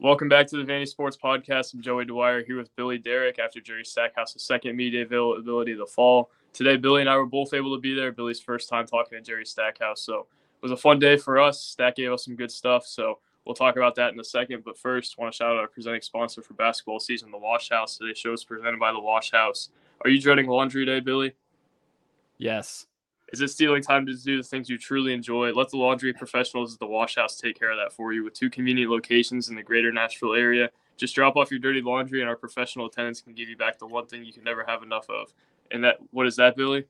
Welcome back to the Vandy Sports Podcast. I'm Joey Dwyer here with Billy Derrick after Jerry Stackhouse's second media availability of the fall. Today, Billy and I were both able to be there. Billy's first time talking to Jerry Stackhouse. So it was a fun day for us. Stack gave us some good stuff. So we'll talk about that in a second. But first, want to shout out our presenting sponsor for basketball season, The Wash House. Today's show is presented by The Wash House. Are you dreading laundry day, Billy? Yes. Is it stealing time to do the things you truly enjoy? Let the laundry professionals at the Wash House take care of that for you with two convenient locations in the greater Nashville area. Just drop off your dirty laundry, and our professional attendants can give you back the one thing you can never have enough of. And that, what is that, Billy?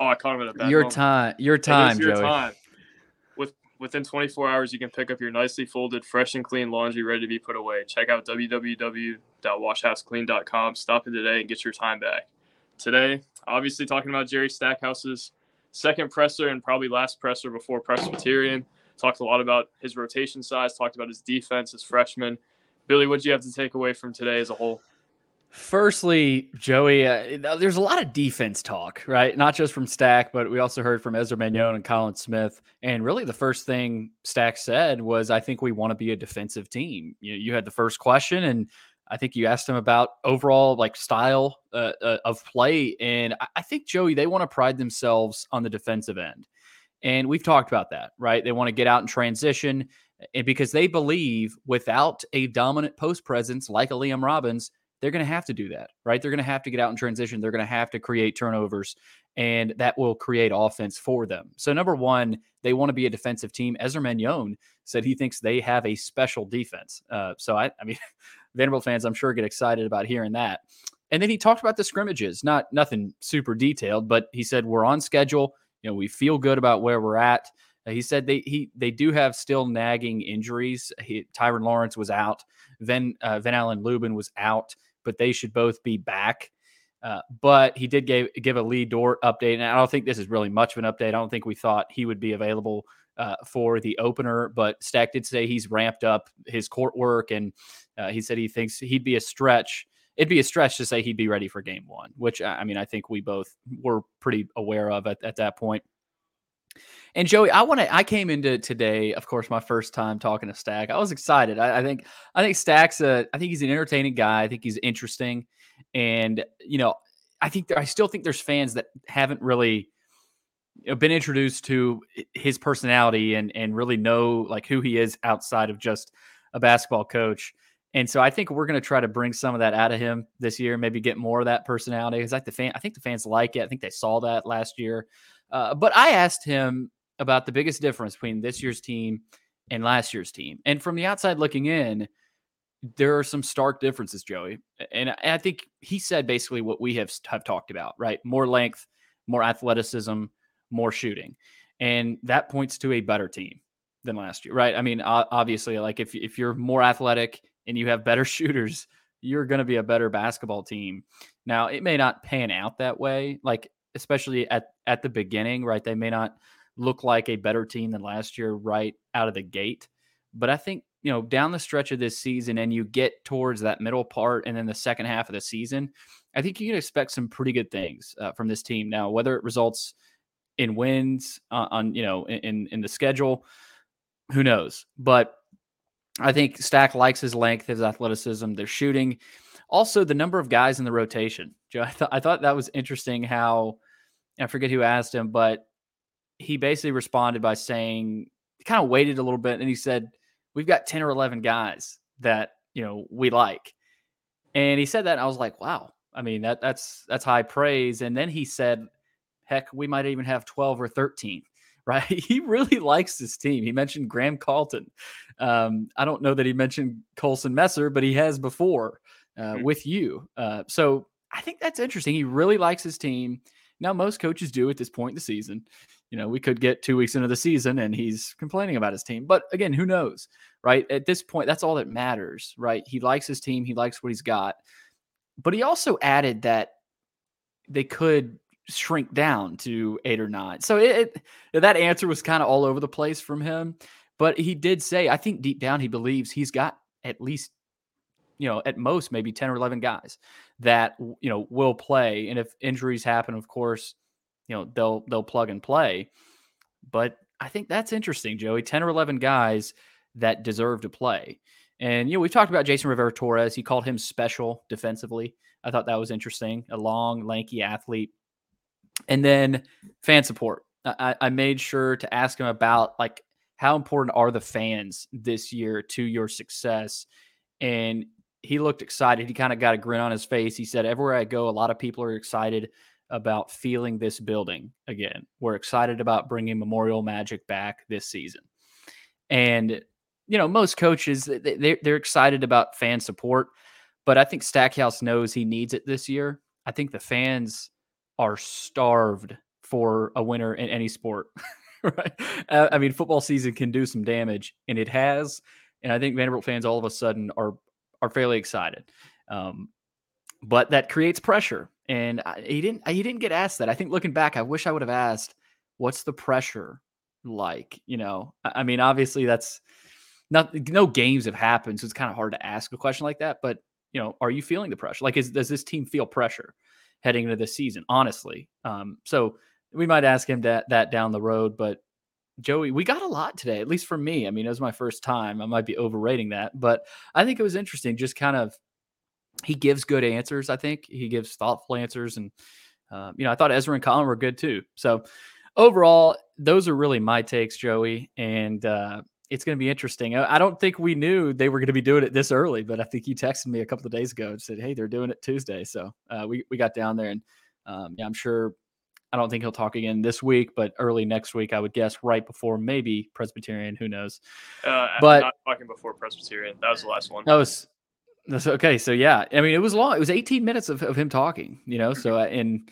Oh, I caught him at a bad Your moment. time. Your time, your Joey. time. With within 24 hours, you can pick up your nicely folded, fresh and clean laundry ready to be put away. Check out www.washhouseclean.com. Stop in today and get your time back. Today, obviously talking about Jerry Stackhouse's second presser and probably last presser before Presbyterian. Talked a lot about his rotation size. Talked about his defense, as freshman. Billy, what do you have to take away from today as a whole? Firstly, Joey, uh, there's a lot of defense talk, right? Not just from Stack, but we also heard from Ezra Manjon and Colin Smith. And really, the first thing Stack said was, "I think we want to be a defensive team." You, you had the first question, and I think you asked him about overall like style uh, uh, of play. And I, I think Joey, they want to pride themselves on the defensive end, and we've talked about that, right? They want to get out and transition, and because they believe without a dominant post presence like a Liam Robbins they're going to have to do that, right? They're going to have to get out in transition. They're going to have to create turnovers, and that will create offense for them. So, number one, they want to be a defensive team. Ezra Manjon said he thinks they have a special defense. Uh, so, I, I mean, Vanderbilt fans, I'm sure, get excited about hearing that. And then he talked about the scrimmages, not nothing super detailed, but he said we're on schedule. You know, we feel good about where we're at. Uh, he said they he they do have still nagging injuries. He, Tyrin Lawrence was out. Ven uh, Ven-Allen Lubin was out but they should both be back. Uh, but he did give, give a Lee Dort update, and I don't think this is really much of an update. I don't think we thought he would be available uh, for the opener, but Stack did say he's ramped up his court work, and uh, he said he thinks he'd be a stretch. It'd be a stretch to say he'd be ready for game one, which I mean I think we both were pretty aware of at, at that point. And Joey, I want to. I came into today, of course, my first time talking to Stack. I was excited. I, I think. I think Stack's a. I think he's an entertaining guy. I think he's interesting, and you know, I think there, I still think there's fans that haven't really been introduced to his personality and and really know like who he is outside of just a basketball coach. And so I think we're going to try to bring some of that out of him this year, maybe get more of that personality. Because like the fan, I think the fans like it. I think they saw that last year. Uh, but I asked him about the biggest difference between this year's team and last year's team. And from the outside looking in, there are some stark differences, Joey. And I think he said basically what we have, have talked about, right? More length, more athleticism, more shooting. And that points to a better team than last year, right? I mean, obviously, like if, if you're more athletic and you have better shooters, you're going to be a better basketball team. Now, it may not pan out that way, like especially at at the beginning, right? They may not look like a better team than last year right out of the gate. But I think, you know, down the stretch of this season and you get towards that middle part and then the second half of the season, I think you can expect some pretty good things uh, from this team. Now, whether it results in wins uh, on, you know, in, in the schedule, who knows? But I think Stack likes his length, his athleticism, their shooting. Also, the number of guys in the rotation. Joe, I, th- I thought that was interesting how, I forget who asked him, but he basically responded by saying, kind of waited a little bit, and he said, "We've got ten or eleven guys that you know we like," and he said that, and I was like, "Wow." I mean that that's that's high praise. And then he said, "Heck, we might even have twelve or 13. Right? He really likes this team. He mentioned Graham Calton. Um, I don't know that he mentioned Colson Messer, but he has before uh, mm-hmm. with you. Uh, so I think that's interesting. He really likes his team. Now, most coaches do at this point in the season you know, we could get two weeks into the season and he's complaining about his team. But again, who knows, right? At this point, that's all that matters, right? He likes his team, he likes what he's got. But he also added that they could shrink down to eight or nine. So it, it that answer was kind of all over the place from him. But he did say, I think deep down he believes he's got at least, you know, at most maybe 10 or 11 guys that, you know, will play. And if injuries happen, of course, you know they'll they'll plug and play. But I think that's interesting, Joey. Ten or eleven guys that deserve to play, And you know, we've talked about Jason Rivera Torres. He called him special defensively. I thought that was interesting. A long, lanky athlete. And then fan support. I, I made sure to ask him about like how important are the fans this year to your success? And he looked excited. He kind of got a grin on his face. He said, Everywhere I go, a lot of people are excited about feeling this building again. We're excited about bringing Memorial Magic back this season. And, you know, most coaches, they, they're excited about fan support, but I think Stackhouse knows he needs it this year. I think the fans are starved for a winner in any sport. right? I mean, football season can do some damage, and it has. And I think Vanderbilt fans all of a sudden are are fairly excited. Um, but that creates pressure, and I, he didn't he didn't get asked that. I think looking back, I wish I would have asked, "What's the pressure like?" You know, I, I mean, obviously that's not no games have happened, so it's kind of hard to ask a question like that. But you know, are you feeling the pressure? Like, is, does this team feel pressure heading into this season? Honestly, um, so we might ask him that that down the road, but Joey, we got a lot today, at least for me. I mean, it was my first time. I might be overrating that, but I think it was interesting. Just kind of, he gives good answers. I think he gives thoughtful answers, and uh, you know, I thought Ezra and Colin were good too. So overall, those are really my takes, Joey, and uh, it's going to be interesting. I, don't think we knew they were going to be doing it this early, but I think you texted me a couple of days ago and said, "Hey, they're doing it Tuesday." So uh, we we got down there, and um, yeah, I'm sure I don't think he'll talk again this week, but early next week, I would guess, right before maybe Presbyterian. Who knows? Uh, but not talking before Presbyterian. That was the last one. That was that's okay. So yeah, I mean, it was long. It was 18 minutes of, of him talking. You know, so uh, and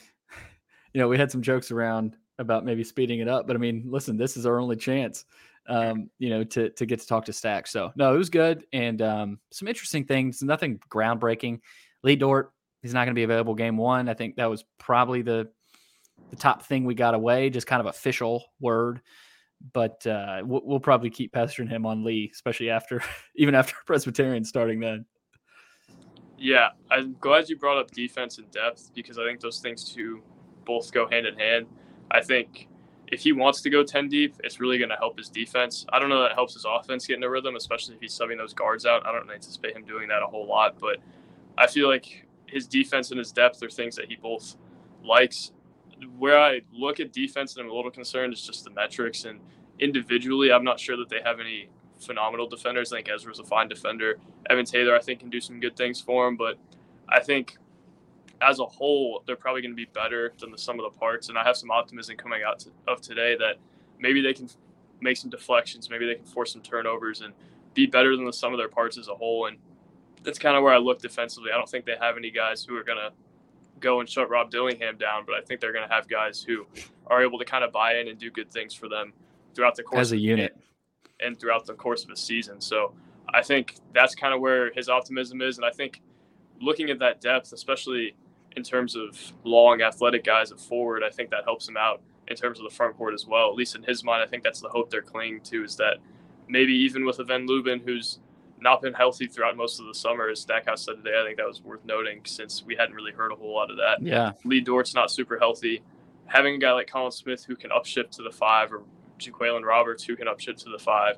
you know we had some jokes around about maybe speeding it up, but I mean, listen, this is our only chance. Um, you know, to to get to talk to Stack. So no, it was good and um, some interesting things. Nothing groundbreaking. Lee Dort, he's not going to be available game one. I think that was probably the the top thing we got away, just kind of official word. But uh, we'll, we'll probably keep pestering him on Lee, especially after, even after Presbyterian starting then. Yeah, I'm glad you brought up defense and depth because I think those things two both go hand in hand. I think if he wants to go 10 deep, it's really going to help his defense. I don't know that helps his offense get in a rhythm, especially if he's subbing those guards out. I don't anticipate him doing that a whole lot, but I feel like his defense and his depth are things that he both likes where I look at defense and I'm a little concerned is just the metrics. And individually, I'm not sure that they have any phenomenal defenders. I think Ezra's a fine defender. Evan Taylor, I think, can do some good things for him. But I think as a whole, they're probably going to be better than the sum of the parts. And I have some optimism coming out to, of today that maybe they can make some deflections, maybe they can force some turnovers and be better than the sum of their parts as a whole. And that's kind of where I look defensively. I don't think they have any guys who are going to go and shut Rob Dillingham down, but I think they're going to have guys who are able to kind of buy in and do good things for them throughout the course as a unit and throughout the course of a season. So I think that's kind of where his optimism is, and I think looking at that depth, especially in terms of long athletic guys at forward, I think that helps him out in terms of the front court as well. At least in his mind, I think that's the hope they're clinging to is that maybe even with a Ven Lubin who's not been healthy throughout most of the summer. As Stackhouse said today, I think that was worth noting since we hadn't really heard a whole lot of that. Yeah. Lee Dort's not super healthy. Having a guy like Colin Smith who can upshift to the five or JaQualon Roberts who can upshift to the five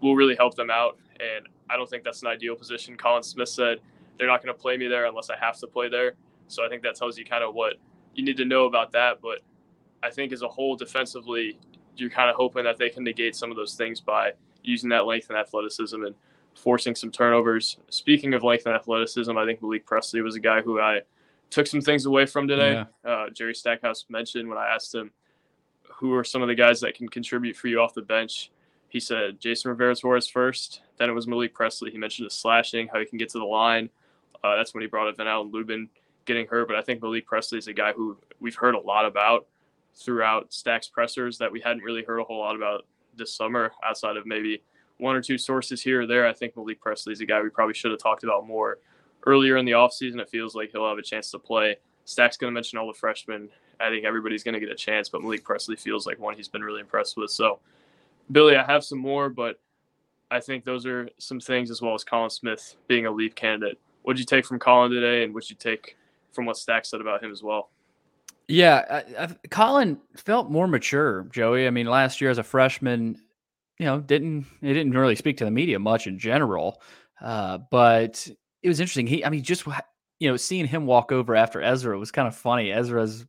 will really help them out. And I don't think that's an ideal position. Colin Smith said they're not going to play me there unless I have to play there. So I think that tells you kind of what you need to know about that. But I think as a whole, defensively, you're kind of hoping that they can negate some of those things by using that length and athleticism and forcing some turnovers. Speaking of length and athleticism, I think Malik Presley was a guy who I took some things away from today. Yeah. Uh, Jerry Stackhouse mentioned when I asked him who are some of the guys that can contribute for you off the bench. He said Jason Rivera Torres first, then it was Malik Presley. He mentioned the slashing, how he can get to the line. Uh, that's when he brought up Ven-Allen Lubin getting hurt. But I think Malik Presley is a guy who we've heard a lot about throughout Stacks pressers that we hadn't really heard a whole lot about this summer outside of maybe one or two sources here or there. I think Malik Presley is a guy we probably should have talked about more earlier in the offseason. It feels like he'll have a chance to play. Stack's going to mention all the freshmen. I think everybody's going to get a chance, but Malik Presley feels like one he's been really impressed with. So, Billy, I have some more, but I think those are some things as well as Colin Smith being a leave candidate. What'd you take from Colin today, and what'd you take from what Stack said about him as well? Yeah, I, I, Colin felt more mature, Joey. I mean, last year as a freshman, you know, didn't it didn't really speak to the media much in general. Uh, but it was interesting. He, I mean, just you know, seeing him walk over after Ezra was kind of funny. Ezra's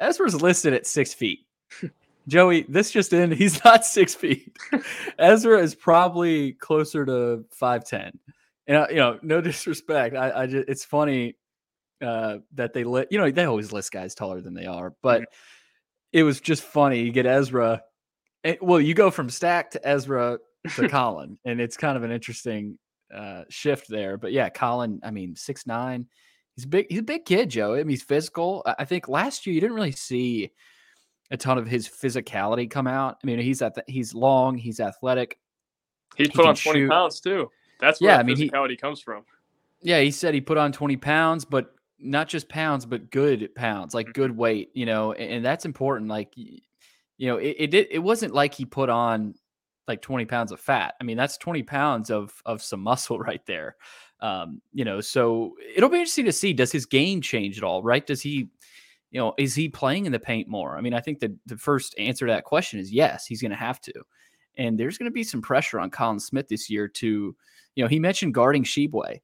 Ezra's listed at six feet. Joey, this just in, he's not six feet. Ezra is probably closer to five ten. And uh, you know, no disrespect. I, I just it's funny uh, that they lit. You know, they always list guys taller than they are, but mm-hmm. it was just funny. You get Ezra. And, well, you go from Stack to Ezra to Colin, and it's kind of an interesting uh, shift there. But yeah, Colin. I mean, six nine. He's big. He's a big kid, Joe. I mean, he's physical. I think last year you didn't really see a ton of his physicality come out. I mean, he's at the, he's long, he's athletic. He's he put on twenty shoot. pounds too. That's where yeah, I mean, physicality he, comes from. Yeah, he said he put on twenty pounds, but not just pounds, but good pounds, like mm-hmm. good weight. You know, and, and that's important. Like, you know, it, it did. It wasn't like he put on like 20 pounds of fat. I mean, that's 20 pounds of of some muscle right there. Um, you know, so it'll be interesting to see does his game change at all, right? Does he you know, is he playing in the paint more? I mean, I think that the first answer to that question is yes, he's going to have to. And there's going to be some pressure on Colin Smith this year to, you know, he mentioned guarding Tshiebwe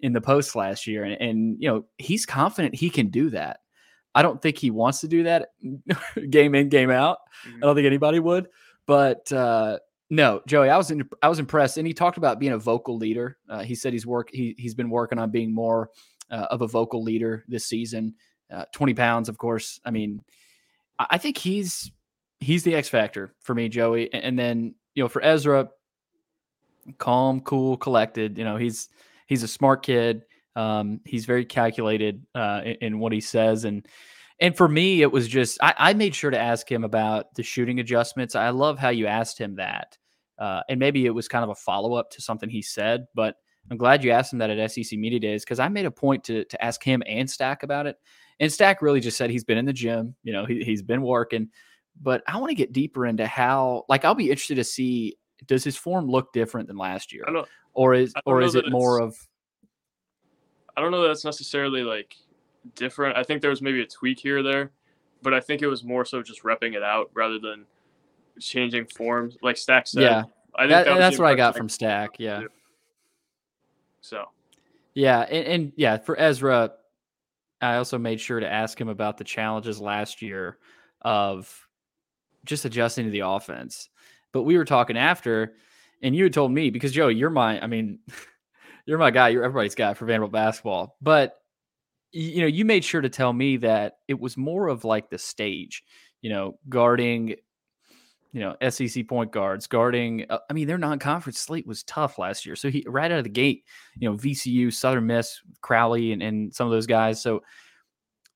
in the post last year, and, and you know, he's confident he can do that. I don't think he wants to do that game in, game out. Mm-hmm. I don't think anybody would. But uh, no, Joey, I was in, I was impressed, and he talked about being a vocal leader. Uh, he said he's work he he's been working on being more uh, of a vocal leader this season. Uh, 20 pounds, of course. I mean, I think he's he's the X factor for me, Joey. And then you know, for Ezra, calm, cool, collected. You know, he's he's a smart kid. Um, he's very calculated uh, in, in, what he says, and and for me, it was just I, I, made sure to ask him about the shooting adjustments. I love how you asked him that, uh, and maybe it was kind of a follow up to something he said, but I'm glad you asked him that at SEC Media Days because I made a point to to ask him and Stack about it. And Stack really just said he's been in the gym, you know, he, he's been working. But I want to get deeper into how, like, I'll be interested to see does his form look different than last year, or is or is it more of? I don't know that it's necessarily like different. I think there was maybe a tweak here or there, but I think it was more so just repping it out rather than changing forms. Like Stack said, yeah, I think that, that that's what I got from Stack. Yeah. So. Yeah, and, and yeah, for Ezra, I also made sure to ask him about the challenges last year of just adjusting to the offense. But we were talking after, and you had told me because Joe, you're my, I mean, you're my guy. You're everybody's guy for Vanderbilt basketball. But you know, you made sure to tell me that it was more of like the stage, you know, guarding you know, SEC point guards guarding. Uh, I mean, their non-conference slate was tough last year. So he right out of the gate, you know, VCU, Southern Miss, Crowley, and, and some of those guys. So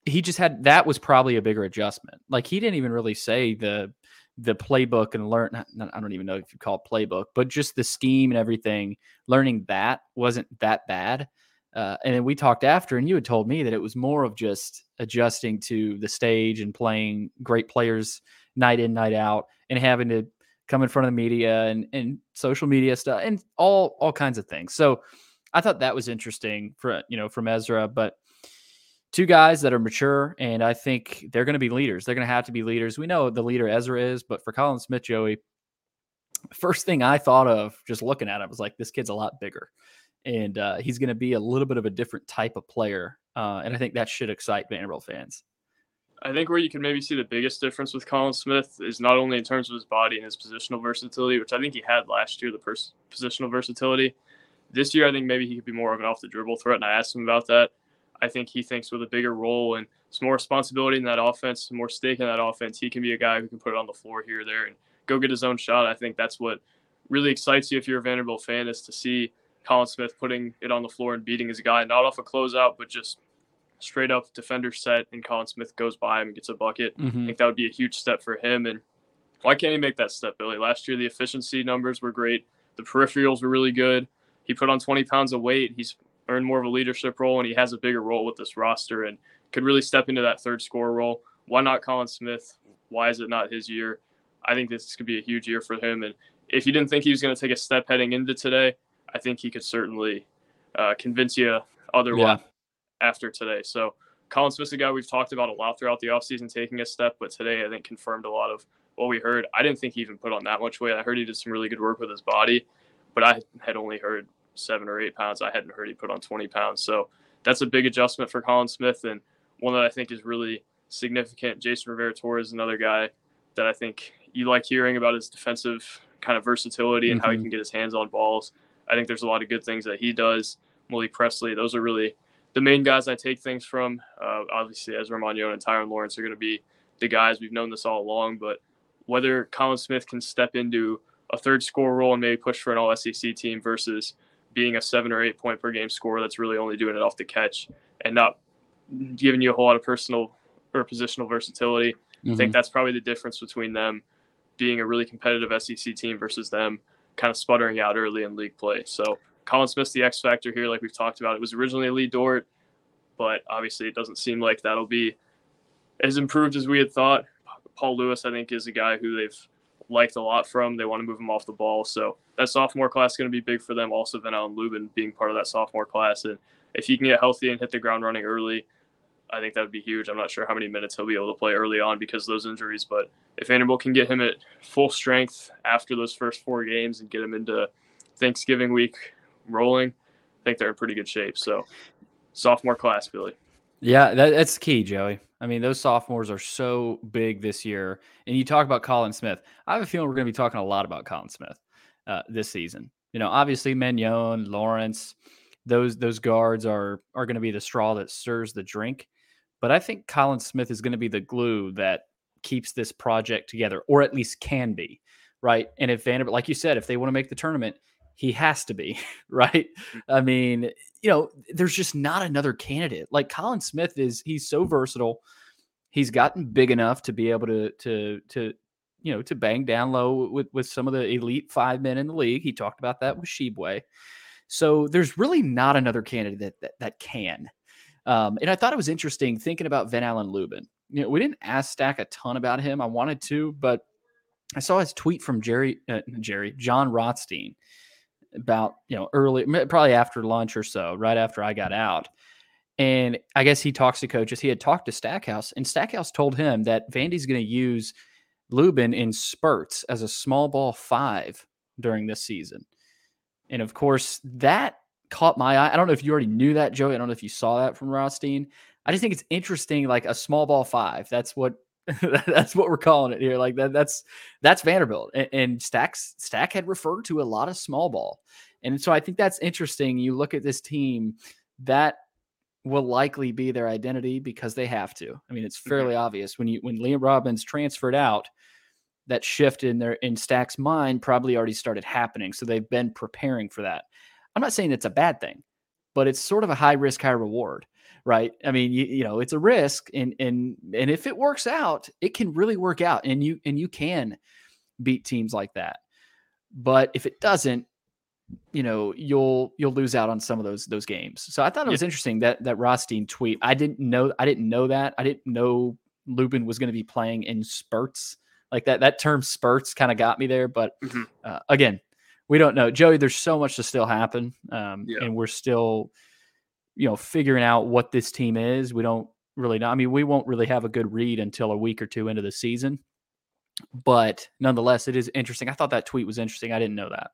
he just had that was probably a bigger adjustment. Like he didn't even really say the the playbook and learn. I don't even know if you call it playbook, but just the scheme and everything. Learning that wasn't that bad. Uh, and then we talked after, and you had told me that it was more of just adjusting to the stage and playing great players night in, night out, and having to come in front of the media and, and social media stuff and all all kinds of things. So I thought that was interesting for you know from Ezra, but two guys that are mature and I think they're going to be leaders. They're going to have to be leaders. We know the leader Ezra is, but for Colin Smith, Joey, first thing I thought of just looking at him was like this kid's a lot bigger, and uh, he's going to be a little bit of a different type of player, uh, and I think that should excite Vanderbilt fans. I think where you can maybe see the biggest difference with Colin Smith is not only in terms of his body and his positional versatility, which I think he had last year, the pers- positional versatility. This year, I think maybe he could be more of an off the dribble threat, and I asked him about that. I think he thinks with a bigger role and some more responsibility in that offense, some more stake in that offense, he can be a guy who can put it on the floor here or there and go get his own shot. I think that's what really excites you if you're a Vanderbilt fan is to see Colin Smith putting it on the floor and beating his guy, not off a closeout, but just straight up defender set and Colin Smith goes by him and gets a bucket. Mm-hmm. I think that would be a huge step for him. And why can't he make that step, Billy? Last year, the efficiency numbers were great. The peripherals were really good. He put on 20 pounds of weight. He's earned more of a leadership role and he has a bigger role with this roster and could really step into that third score role. Why not Colin Smith? Why is it not his year? I think this could be a huge year for him. And if you didn't think he was going to take a step heading into today, I think he could certainly uh, convince you otherwise. Yeah after today. So Colin Smith's a guy we've talked about a lot throughout the offseason taking a step, but today I think confirmed a lot of what we heard. I didn't think he even put on that much weight. I heard he did some really good work with his body, but I had only heard seven or eight pounds. I hadn't heard he put on 20 pounds. So that's a big adjustment for Colin Smith and one that I think is really significant. Jason Rivera Torres is another guy that I think you like hearing about his defensive kind of versatility and mm-hmm. how he mm-hmm. can get his hands on balls. I think there's a lot of good things that he does. Malik Presley, those are really the main guys I take things from. Uh, obviously, Ezra Manjon and Tyrin Lawrence are going to be the guys. We've known this all along, but whether Colin Smith can step into a third score role and maybe push for an all SEC team versus being a seven or eight point per game scorer that's really only doing it off the catch and not giving you a whole lot of personal or positional versatility. Mm-hmm. I think mm-hmm. that's probably the difference between them being a really competitive SEC team versus them kind of sputtering out early in league play. So Colin Smith's the X factor here, like we've talked about. It was originally Lee Dort, but obviously it doesn't seem like that'll be as improved as we had thought. Paul Lewis, I think, is a guy who they've liked a lot from. They want to move him off the ball. So that sophomore class is going to be big for them. Also, Ven-Allen Lubin being part of that sophomore class. And if he can get healthy and hit the ground running early, I think that would be huge. I'm not sure how many minutes he'll be able to play early on because of those injuries. But if Vanderbilt can get him at full strength after those first four games and get him into Thanksgiving week rolling, I think they're in pretty good shape. So sophomore class, Billy. Yeah, that, that's key, Joey. I mean, those sophomores are so big this year. And you talk about Colin Smith. I have a feeling we're going to be talking a lot about Colin Smith uh, this season. You know, obviously Manjon, Lawrence, those those guards are are going to be the straw that stirs the drink. But I think Colin Smith is going to be the glue that keeps this project together, or at least can be, right? And if Vanderbilt, like you said, if they want to make the tournament, he has to be, right? Mm. I mean, you know, there's just not another candidate. Like Colin Smith is he's so versatile. He's gotten big enough to be able to to to you know to bang down low with with some of the elite five men in the league. He talked about that with Tshiebwe. So there's really not another candidate that that, that can. Um, and I thought it was interesting thinking about Ven-Allen Lubin. You know, we didn't ask Stack a ton about him. I wanted to, but I saw his tweet from Jerry uh, Jerry Jon Rothstein about you know early probably after lunch or so right after i got out and i guess he talks to coaches he had talked to stackhouse and stackhouse told him that vandy's going to use lubin in spurts as a small ball five during this season and of course that caught my eye i don't know if you already knew that joey i don't know if you saw that from rothstein i just think it's interesting like a small ball five that's what that's what we're calling it here. Like that, that's that's Vanderbilt. And, and Stacks Stack had referred to a lot of small ball, and so I think that's interesting. You look at this team that will likely be their identity because they have to. I mean, it's fairly mm-hmm. obvious when you when Liam Robbins transferred out, that shift in their in Stack's mind probably already started happening. So they've been preparing for that. I'm not saying it's a bad thing, but it's sort of a high risk, high reward right? I mean, you, you know, it's a risk, and and and if it works out, it can really work out, and you and you can beat teams like that. But if it doesn't, you know, you'll you'll lose out on some of those those games. So I thought it was yeah. interesting that that Rothstein tweet. I didn't know I didn't know that. I didn't know Lubin was going to be playing in spurts like that. That term spurts kind of got me there. But mm-hmm. uh, again, we don't know, Joey. There's so much to still happen, um, yeah. and we're still you know, figuring out what this team is. We don't really know. I mean, we won't really have a good read until a week or two into the season. But nonetheless, it is interesting. I thought that tweet was interesting. I didn't know that.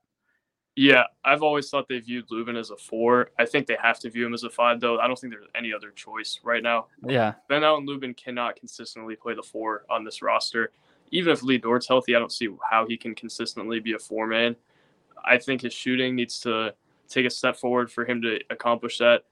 Yeah, I've always thought they viewed Lubin as a four. I think they have to view him as a five, though. I don't think there's any other choice right now. Yeah. Ven-Allen Lubin cannot consistently play the four on this roster. Even if Lee Dort's healthy, I don't see how he can consistently be a four man. I think his shooting needs to take a step forward for him to accomplish that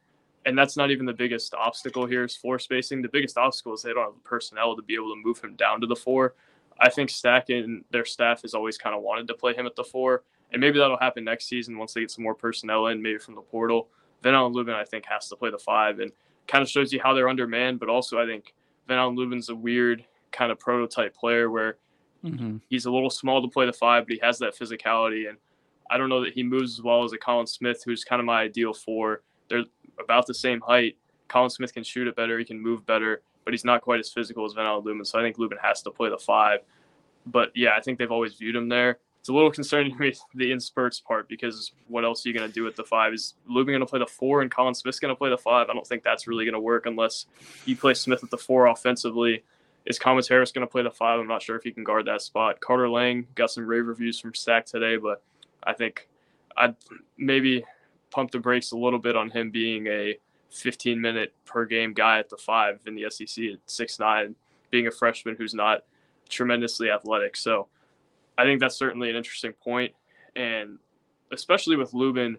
and that's not even the biggest obstacle here is floor spacing. The biggest obstacle is they don't have the personnel to be able to move him down to the four. I think Stack and their staff has always kind of wanted to play him at the four, and maybe that'll happen next season once they get some more personnel in, maybe from the portal. Ven-Allen Lubin, I think, has to play the five, and kind of shows you how they're undermanned. But also, I think Ven-Allen Lubin's a weird kind of prototype player where mm-hmm. he's a little small to play the five, but he has that physicality, and I don't know that he moves as well as a Colin Smith, who's kind of my ideal four. They're about the same height. Colin Smith can shoot it better. He can move better, but he's not quite as physical as Ven-Allen Lubin. So I think Lubin has to play the five. But yeah, I think they've always viewed him there. It's a little concerning to me the in spurts part because what else are you going to do with the five? Is Lubin going to play the four and Colin Smith's going to play the five? I don't think that's really going to work unless you play Smith at the four offensively. Is Thomas Harris going to play the five? I'm not sure if he can guard that spot. Carter Lang got some rave reviews from Stack today, but I think I'd maybe pump the brakes a little bit on him being a 15 minute per game guy at the five in the SEC at six nine, being a freshman who's not tremendously athletic. So I think that's certainly an interesting point, and especially with Lubin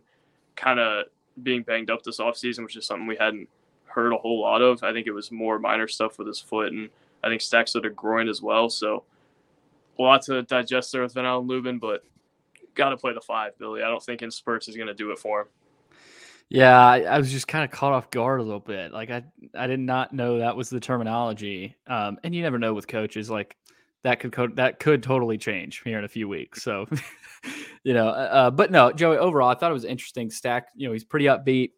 kind of being banged up this offseason, which is something we hadn't heard a whole lot of. I think it was more minor stuff with his foot, and I think Stacks had a groin as well. So a lot to digest there with Ven-Allen Lubin, but got to play the five, Billy. I don't think in spurts is going to do it for him. Yeah, I, I, was just kind of caught off guard a little bit. Like I, I did not know that was the terminology. Um, and you never know with coaches. Like that could co- that could totally change here in a few weeks. So, you know, uh, uh, but no, Joey. Overall, I thought it was interesting. Stack, you know, he's pretty upbeat,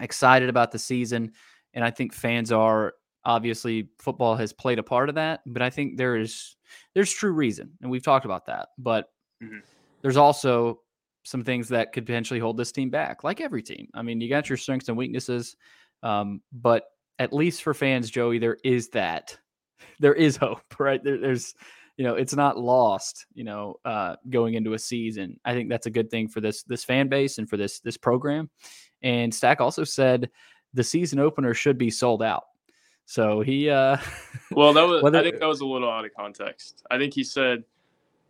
excited about the season, and I think fans are. Obviously, football has played a part of that, but I think there is there's true reason, and we've talked about that. But mm-hmm. there's also some things that could potentially hold this team back, like every team. I mean, you got your strengths and weaknesses, um, but at least for fans, Joey, there is that. There is hope, right? There, there's, you know, it's not lost. You know, uh, going into a season, I think that's a good thing for this this fan base and for this this program. And Stack also said the season opener should be sold out. So he, uh, well, that was whether, I think that was a little out of context. I think he said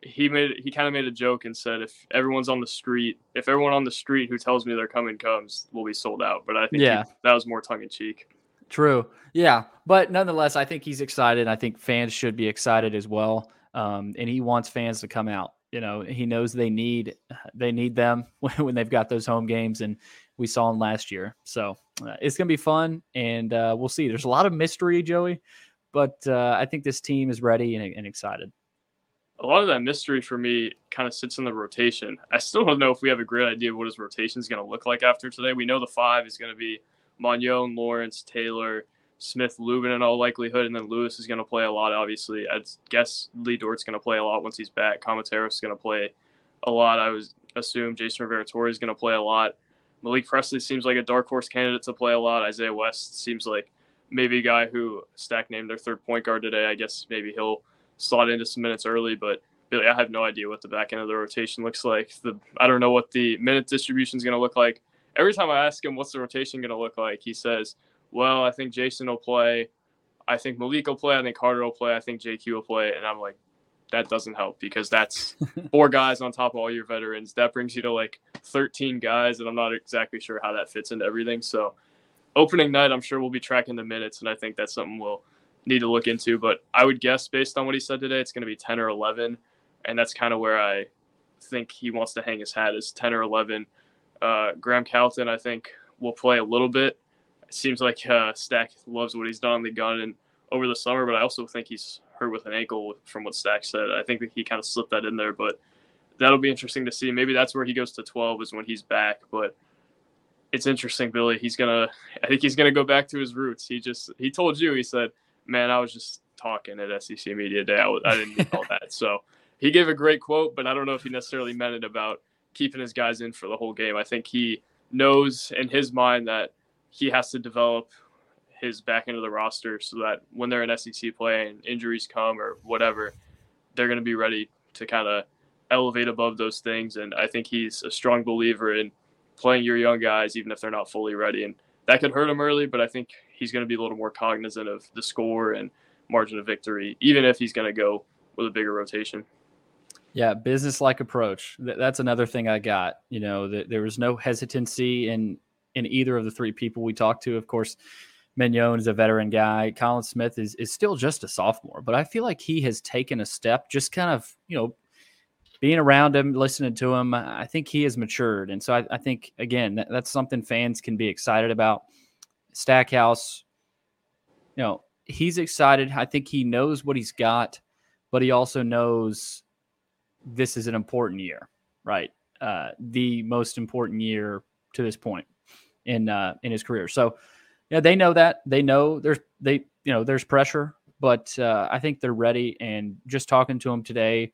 he made he kind of made a joke and said if everyone's on the street, if everyone on the street who tells me they're coming comes, we'll be sold out. But I think yeah. He, that was more tongue in cheek. True. Yeah, but nonetheless, I think he's excited. I think fans should be excited as well. Um, and he wants fans to come out. You know, he knows they need they need them when they've got those home games, and we saw him last year. So uh, it's gonna be fun, and uh, we'll see. There's a lot of mystery, Joey, but uh, I think this team is ready and, and excited a lot of that mystery for me kind of sits in the rotation. I still don't know if we have a great idea of what his rotation is going to look like after today. We know the five is going to be Manjon, Lawrence, Taylor, Smith, Lubin in all likelihood, and then Lewis is going to play a lot. Obviously, I guess Lee Dort's going to play a lot once he's back. Kamateros is going to play a lot. I was assume Jason Rivera Torres is going to play a lot. Malik Presley seems like a dark horse candidate to play a lot. Isaiah West seems like maybe a guy who Stack named their third point guard today. I guess maybe he'll slot into some minutes early, but Billy, I have no idea what the back end of the rotation looks like. The I don't know what the minute distribution is going to look like. Every time I ask him what's the rotation going to look like, he says, "Well, I think Jason will play. I think Malik will play. I think Carter will play. I think JQ will play." And I'm like, that doesn't help because that's four guys on top of all your veterans. That brings you to like 13 guys, and I'm not exactly sure how that fits into everything. So, opening night, I'm sure we'll be tracking the minutes, and I think that's something we'll need to look into. But I would guess based on what he said today, it's going to be 10 or 11, and that's kind of where I think he wants to hang his hat is 10 or 11. Uh, Graham Calton, I think, will play a little bit. It seems like uh, Stack loves what he's done on the gun and over the summer, but I also think he's hurt with an ankle from what Stack said. I think that he kind of slipped that in there, but that'll be interesting to see. Maybe that's where he goes to 12 is when he's back, but it's interesting, Billy. He's gonna. I think he's gonna go back to his roots. He just. He told you. He said man, I was just talking at SEC Media Day. I, was, I didn't know that. So he gave a great quote, but I don't know if he necessarily meant it about keeping his guys in for the whole game. I think he knows in his mind that he has to develop his back end of the roster so that when they're in SEC play and injuries come or whatever, they're going to be ready to kind of elevate above those things. And I think he's a strong believer in playing your young guys, even if they're not fully ready. And that could hurt him early, but I think he's going to be a little more cognizant of the score and margin of victory, even if he's going to go with a bigger rotation. Yeah, business-like approach. That's another thing I got. You know, there was no hesitancy in in either of the three people we talked to. Of course, Manjon is a veteran guy. Colin Smith is is still just a sophomore, but I feel like he has taken a step. Just kind of, you know, being around him, listening to him, I think he has matured. And so I, I think, again, that, that's something fans can be excited about. Stackhouse, you know, he's excited. I think he knows what he's got, but he also knows this is an important year, right? Uh, the most important year to this point in uh, in his career. So, yeah, they know that. They know there's they you know there's pressure, but uh, I think they're ready. And just talking to him today,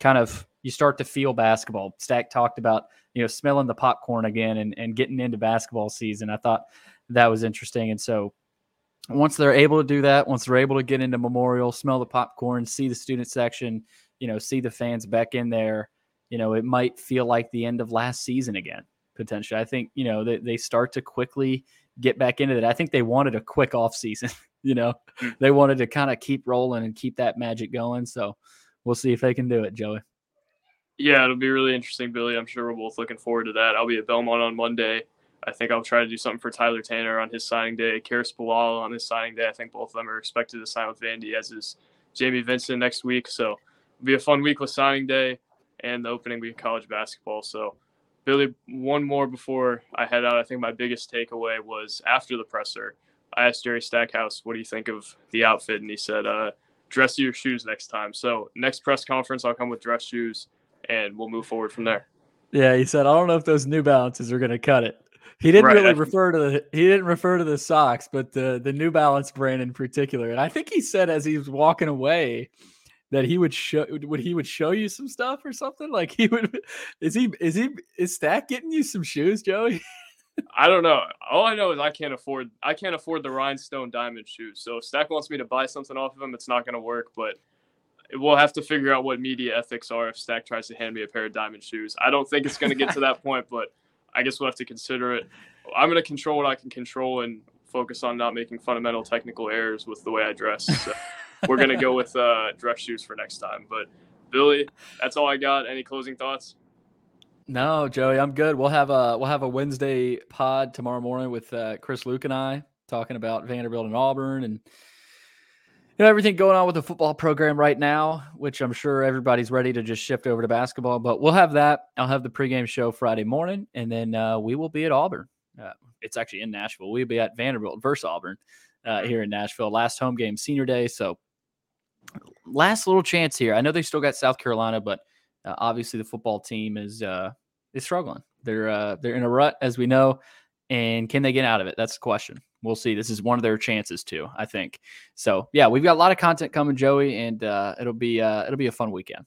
kind of you start to feel basketball. Stack talked about you know smelling the popcorn again and, and getting into basketball season. I thought that was interesting, and so once they're able to do that, once they're able to get into Memorial, smell the popcorn, see the student section, you know, see the fans back in there, you know, it might feel like the end of last season again potentially. I think you know they, they start to quickly get back into it. I think they wanted a quick off season. you know, Hmm. they wanted to kind of keep rolling and keep that magic going. So we'll see if they can do it, Joey. Yeah, it'll be really interesting, Billy. I'm sure we're both looking forward to that. I'll be at Belmont on Monday. I think I'll try to do something for Tyler Tanner on his signing day, Karris Bilal on his signing day. I think both of them are expected to sign with Vandy, as is Jamie Vincent next week. So be a fun week with signing day and the opening week of college basketball. So, Billy, one more before I head out. I think my biggest takeaway was after the presser. I asked Jerry Stackhouse, "What do you think of the outfit?" And he said, uh, "Dress your shoes next time." So next press conference, I'll come with dress shoes, and we'll move forward from there. Yeah, he said, I don't know if those New Balances are going to cut it. He didn't Right, really refer to the he didn't refer to the socks, but the the New Balance brand in particular. And I think he said as he was walking away that he would show would he would show you some stuff or something. Like he would is he is he is Stack getting you some shoes, Joey? I don't know. All I know is I can't afford I can't afford the rhinestone diamond shoes. So if Stack wants me to buy something off of him, it's not going to work. But we'll have to figure out what media ethics are if Stack tries to hand me a pair of diamond shoes. I don't think it's going to get to that point, but I guess we'll have to consider it. I'm going to control what I can control and focus on not making fundamental technical errors with the way I dress. So we're going to go with uh, dress shoes for next time. But Billy, that's all I got. Any closing thoughts? No, Joey, I'm good. We'll have a we'll have a Wednesday pod tomorrow morning with uh, Chris Luke and I talking about Vanderbilt and Auburn and you know everything going on with the football program right now, which I'm sure everybody's ready to just shift over to basketball. But we'll have that. I'll have the pregame show Friday morning, and then uh, we will be at Auburn. Uh, it's actually in Nashville. We'll be at Vanderbilt versus Auburn uh, here in Nashville. Last home game, senior day. So last little chance here. I know they still got South Carolina, but uh, obviously the football team is uh, is struggling. They're uh, they're in a rut, as we know, and can they get out of it? That's the question. We'll see. This is one of their chances too, I think. So yeah, we've got a lot of content coming, Joey, and uh, it'll be uh, it'll be a fun weekend.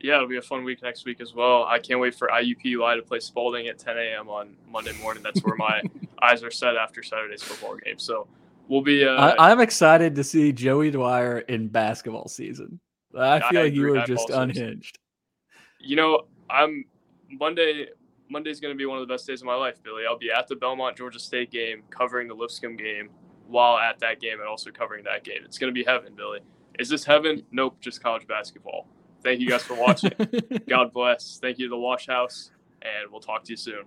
Yeah, it'll be a fun week next week as well. I can't wait for IUPUI to play Spalding at 10 a.m. on Monday morning. That's where my eyes are set after Saturday's football game. So we'll be. Uh, I, I'm excited to see Joey Dwyer in basketball season. I I feel like you are just unhinged. you know, I'm Monday. Monday's going to be one of the best days of my life, Billy. I'll be at the Belmont Georgia State game, covering the Lipscomb game while at that game, and also covering that game. It's going to be heaven, Billy. Is this heaven? Nope, just college basketball. Thank you guys for watching. God bless. Thank you to the Wash House, and we'll talk to you soon.